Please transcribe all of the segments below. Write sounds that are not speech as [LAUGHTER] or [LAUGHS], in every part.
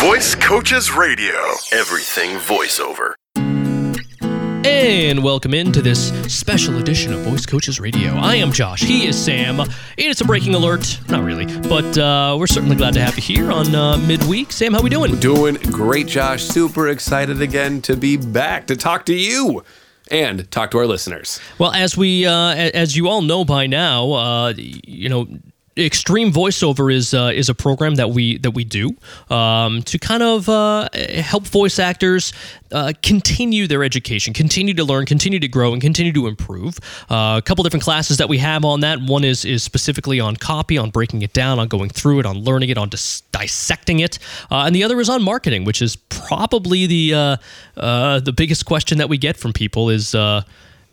Voice Coaches Radio. Everything voiceover. And welcome into this special edition of Voice Coaches Radio. I am Josh. He is Sam. And it's a breaking alert. Not really, but uh, we're certainly glad to have you here on uh, midweek. Sam, how we doing? Doing great, Josh. Super excited again to be back to talk to you and talk to our listeners. Well, as we, uh, as you all know by now, uh, you know. Extreme voiceover is uh, is a program that we that we do um, to kind of uh, help voice actors uh, continue their education, continue to learn, continue to grow, and continue to improve. Uh, a couple different classes that we have on that. One is is specifically on copy, on breaking it down, on going through it, on learning it, on dis- dissecting it, uh, and the other is on marketing, which is probably the uh, the biggest question that we get from people is.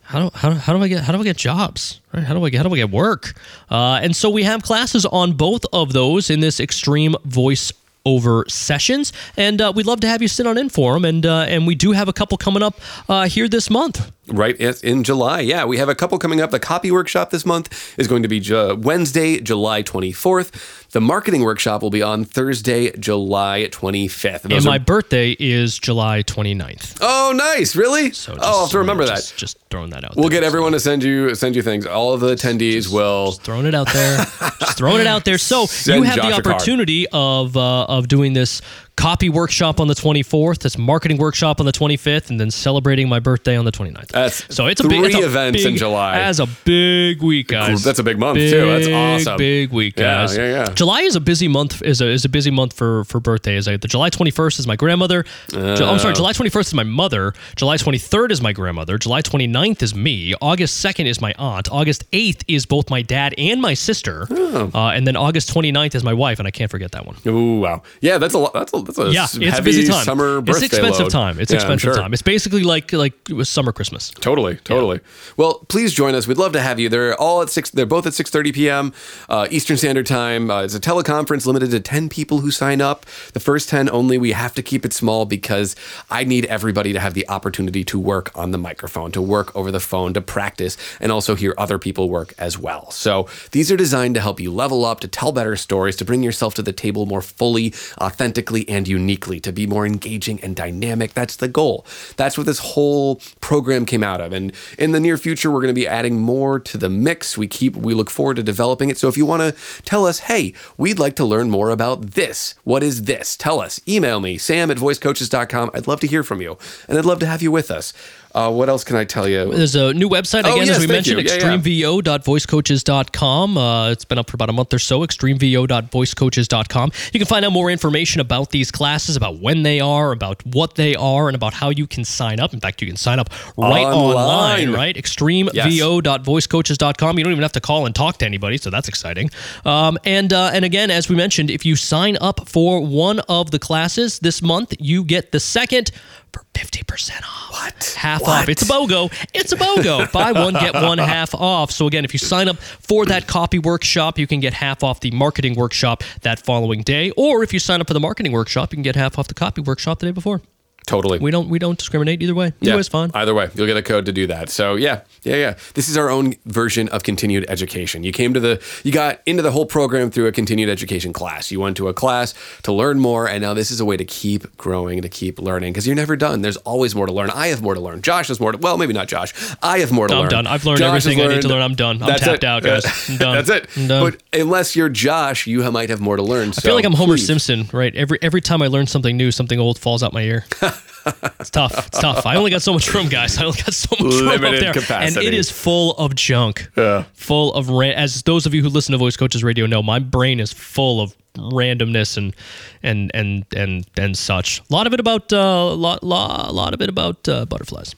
How do, how, how do I get how do I get jobs? Right? How do I get how do I get work? Uh, and so we have classes on both of those in this extreme voice over sessions, and uh, we'd love to have you sit on in for them. And uh, and we do have a couple coming up uh, here this month. Right in July. Yeah, we have a couple coming up. The copy workshop this month is going to be Ju- Wednesday, July 24th. The marketing workshop will be on Thursday, July 25th. And Those my are- birthday is July 29th. oh, nice! Really? So oh, I'll have to remember just, that. Just throwing that out. We'll there. get everyone to send you send you things. All of the attendees will. Just throwing it out there. [LAUGHS] just throwing it out there. So Send you have Josh the opportunity of uh, of doing this copy workshop on the 24th, this marketing workshop on the 25th, and then celebrating my birthday on the 29th. That's so it's a three big, it's a events in big- July. As a big week, guys. That's a big month, too. That's awesome. Big week, guys. yeah, yeah. yeah. July is a busy month. is a is a busy month for for birthdays. Like the July 21st is my grandmother. Ju- I'm Uh. sorry, July 21st is my mother. July 23rd is my grandmother. July 29th is me. August 2nd is my aunt. August 8th is both my dad and my sister. Oh. Uh, and then August 29th is my wife, and I can't forget that one. Ooh, wow. Yeah, that's a lot. That's a, that's a Yeah, it's a busy time. summer it's expensive load. time. It's Yeah, expensive sure. time. It's basically like like it was summer Christmas. Totally, totally. Well, please join us. We'd love to have you. They're all at six. They're both at six thirty p.m. Uh, Eastern Standard Time. Uh, it's a teleconference limited to ten people who sign up. The first ten only. We have to keep it small because I need everybody to have the opportunity to work on the microphone, to work over the phone, to practice, and also hear other people work as well. So these are designed to help you level up, to tell better stories, to bring yourself to the table more fully, authentically, and uniquely, to be more engaging and dynamic. That's the goal. That's what this whole program came out of. And in the near future, we're going to be adding more to the mix. We keep we look forward to developing it. So if you want to tell us, hey, we'd like to learn more about this. What is this? Tell us. Email me, sam at voicecoaches.com. I'd love to hear from you. And I'd love to have you with us. Uh, what else can I tell you? There's a new website Oh, again, yes, as we mentioned, yeah. extremevo.voicecoaches.com. Uh, it's been up for about a month or so. Extremevo.voicecoaches.com. You can find out more information about these classes, about when they are, about what they are, and about how you can sign up. In fact, you can sign up right Online. online, right? Extremevo.voicecoaches.com. You don't even have to call and talk to anybody, so that's exciting. Um, and uh, and again, as we mentioned, if you sign up for one of the classes this month, you get the second for 50% off. What? Half What? off. It's a BOGO. It's a BOGO. [LAUGHS] Buy one, get one half off. So, again, if you sign up for that copy workshop, you can get half off the marketing workshop that following day. Or if you sign up for the marketing workshop, you can get half off the copy workshop the day before. Totally. We don't we don't discriminate either way. Either Yeah, way's fine. Either way, you'll get a code to do that. So yeah, yeah, yeah. This is our own version of continued education. You came to the, you got into the whole program through a continued education class. You went to a class to learn more, and now this is a way to keep growing, to keep learning, because you're never done. There's always more to learn. I have more to learn. Josh has more to, well, maybe not Josh. I have more to learn. I'm done. I've learned Josh everything I need to learn. I'm done. I'm That's tapped it. out, guys. [LAUGHS] I'm done. That's it. I'm done. But unless you're Josh, you might have more to learn. I feel like I'm Homer Simpson, right? Every every time I learn something new, something old falls out my ear. [LAUGHS] it's tough. It's tough. I only got so much room, guys. I only got so much room up Limited there, and it is full of junk. Yeah. Full of ran- as those of you who listen to Voice Coaches Radio know, my brain is full of randomness and and and and and such. A lot of it about uh, lot lot a lot of it about uh, butterflies.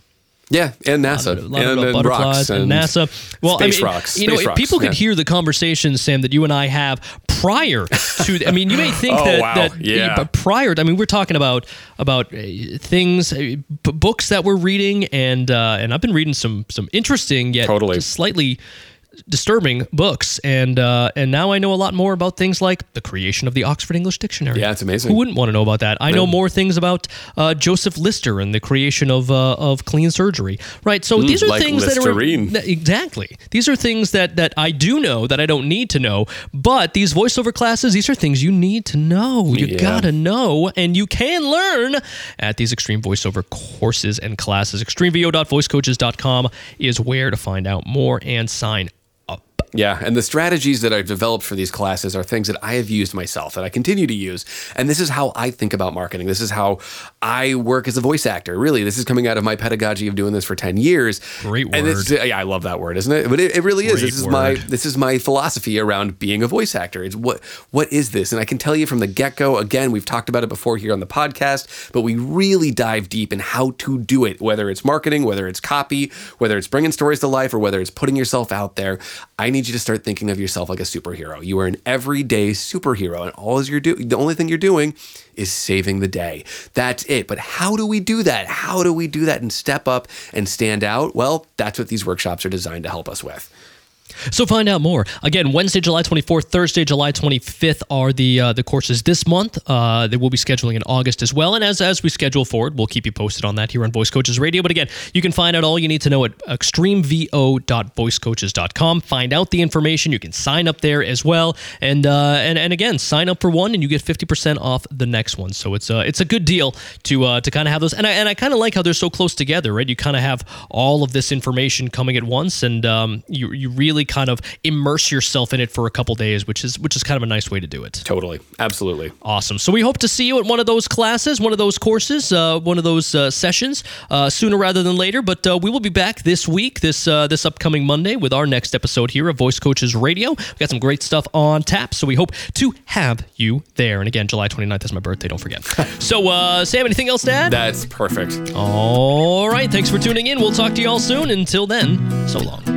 Yeah, and NASA, A lot and, about and butterflies rocks, and, NASA. Well, space I mean, rocks, You know, rocks, people could hear the conversations, Sam, that you and I have prior to. I mean, you may think Oh, that, wow. that Yeah. but prior. I mean, we're talking about about uh, things, uh, books that we're reading, and uh, and I've been reading some some interesting yet Totally. slightly disturbing books, and uh, and now I know a lot more about things like the creation of the Oxford English Dictionary. Yeah, it's amazing. Who wouldn't want to know about that? I know more things about uh, Joseph Lister and the creation of uh, of clean surgery. Right. So these are like things Listerine. that are exactly. These are things that that I do know that I don't need to know. But these voiceover classes, these are things you need to know. You Yeah. gotta know, and you can learn at these extreme voiceover courses and classes. Extremevo.voicecoaches.com is where to find out more and sign up. Yeah, and the strategies that I've developed for these classes are things that I have used myself that I continue to use. And this is how I think about marketing. This is how I work as a voice actor. Really, this is coming out of my pedagogy of doing this for 10 years. Great word. And it's, yeah, I love that word, isn't it? But it, it really is. Great This is my this is my philosophy around being a voice actor. It's what what is this? And I can tell you from the get-go, again, we've talked about it before here on the podcast, but we really dive deep in how to do it, whether it's marketing, whether it's copy, whether it's bringing stories to life or whether it's putting yourself out there. I need you to start thinking of yourself like a superhero. You are an everyday superhero and all you're doing the only thing you're doing is saving the day. That's it. But how do we do that? How do we do that and step up and stand out? Well, that's what these workshops are designed to help us with. So find out more. Again, Wednesday, July 24th, Thursday, July 25th are the uh, the courses this month. Uh, they will be scheduling in August as well. And as as we schedule forward, we'll keep you posted on that here on Voice Coaches Radio. But again, you can find out all you need to know at extremevo.voicecoaches.com. Find out the information. You can sign up there as well. And uh, and and again, sign up for one and you get 50% off the next one. So it's uh, it's a good deal to uh, to kind of have those. And I and I kind of like how they're so close together, right? You kind of have all of this information coming at once, and um, you you really kind of immerse yourself in it for a couple days, which is which is kind of a nice way to do it. Totally. Absolutely. Awesome. So we hope to see you at one of those classes, one of those courses, uh, one of those uh, sessions uh, sooner rather than later. But uh, we will be back this week, this uh, this upcoming Monday, with our next episode here of Voice Coaches Radio. We got some great stuff on tap, so we hope to have you there. And again, July 29th is my birthday. Don't forget. [LAUGHS] so, uh, Sam, anything else to add? That's perfect. All right. Thanks for tuning in. We'll talk to you all soon. Until then, so long.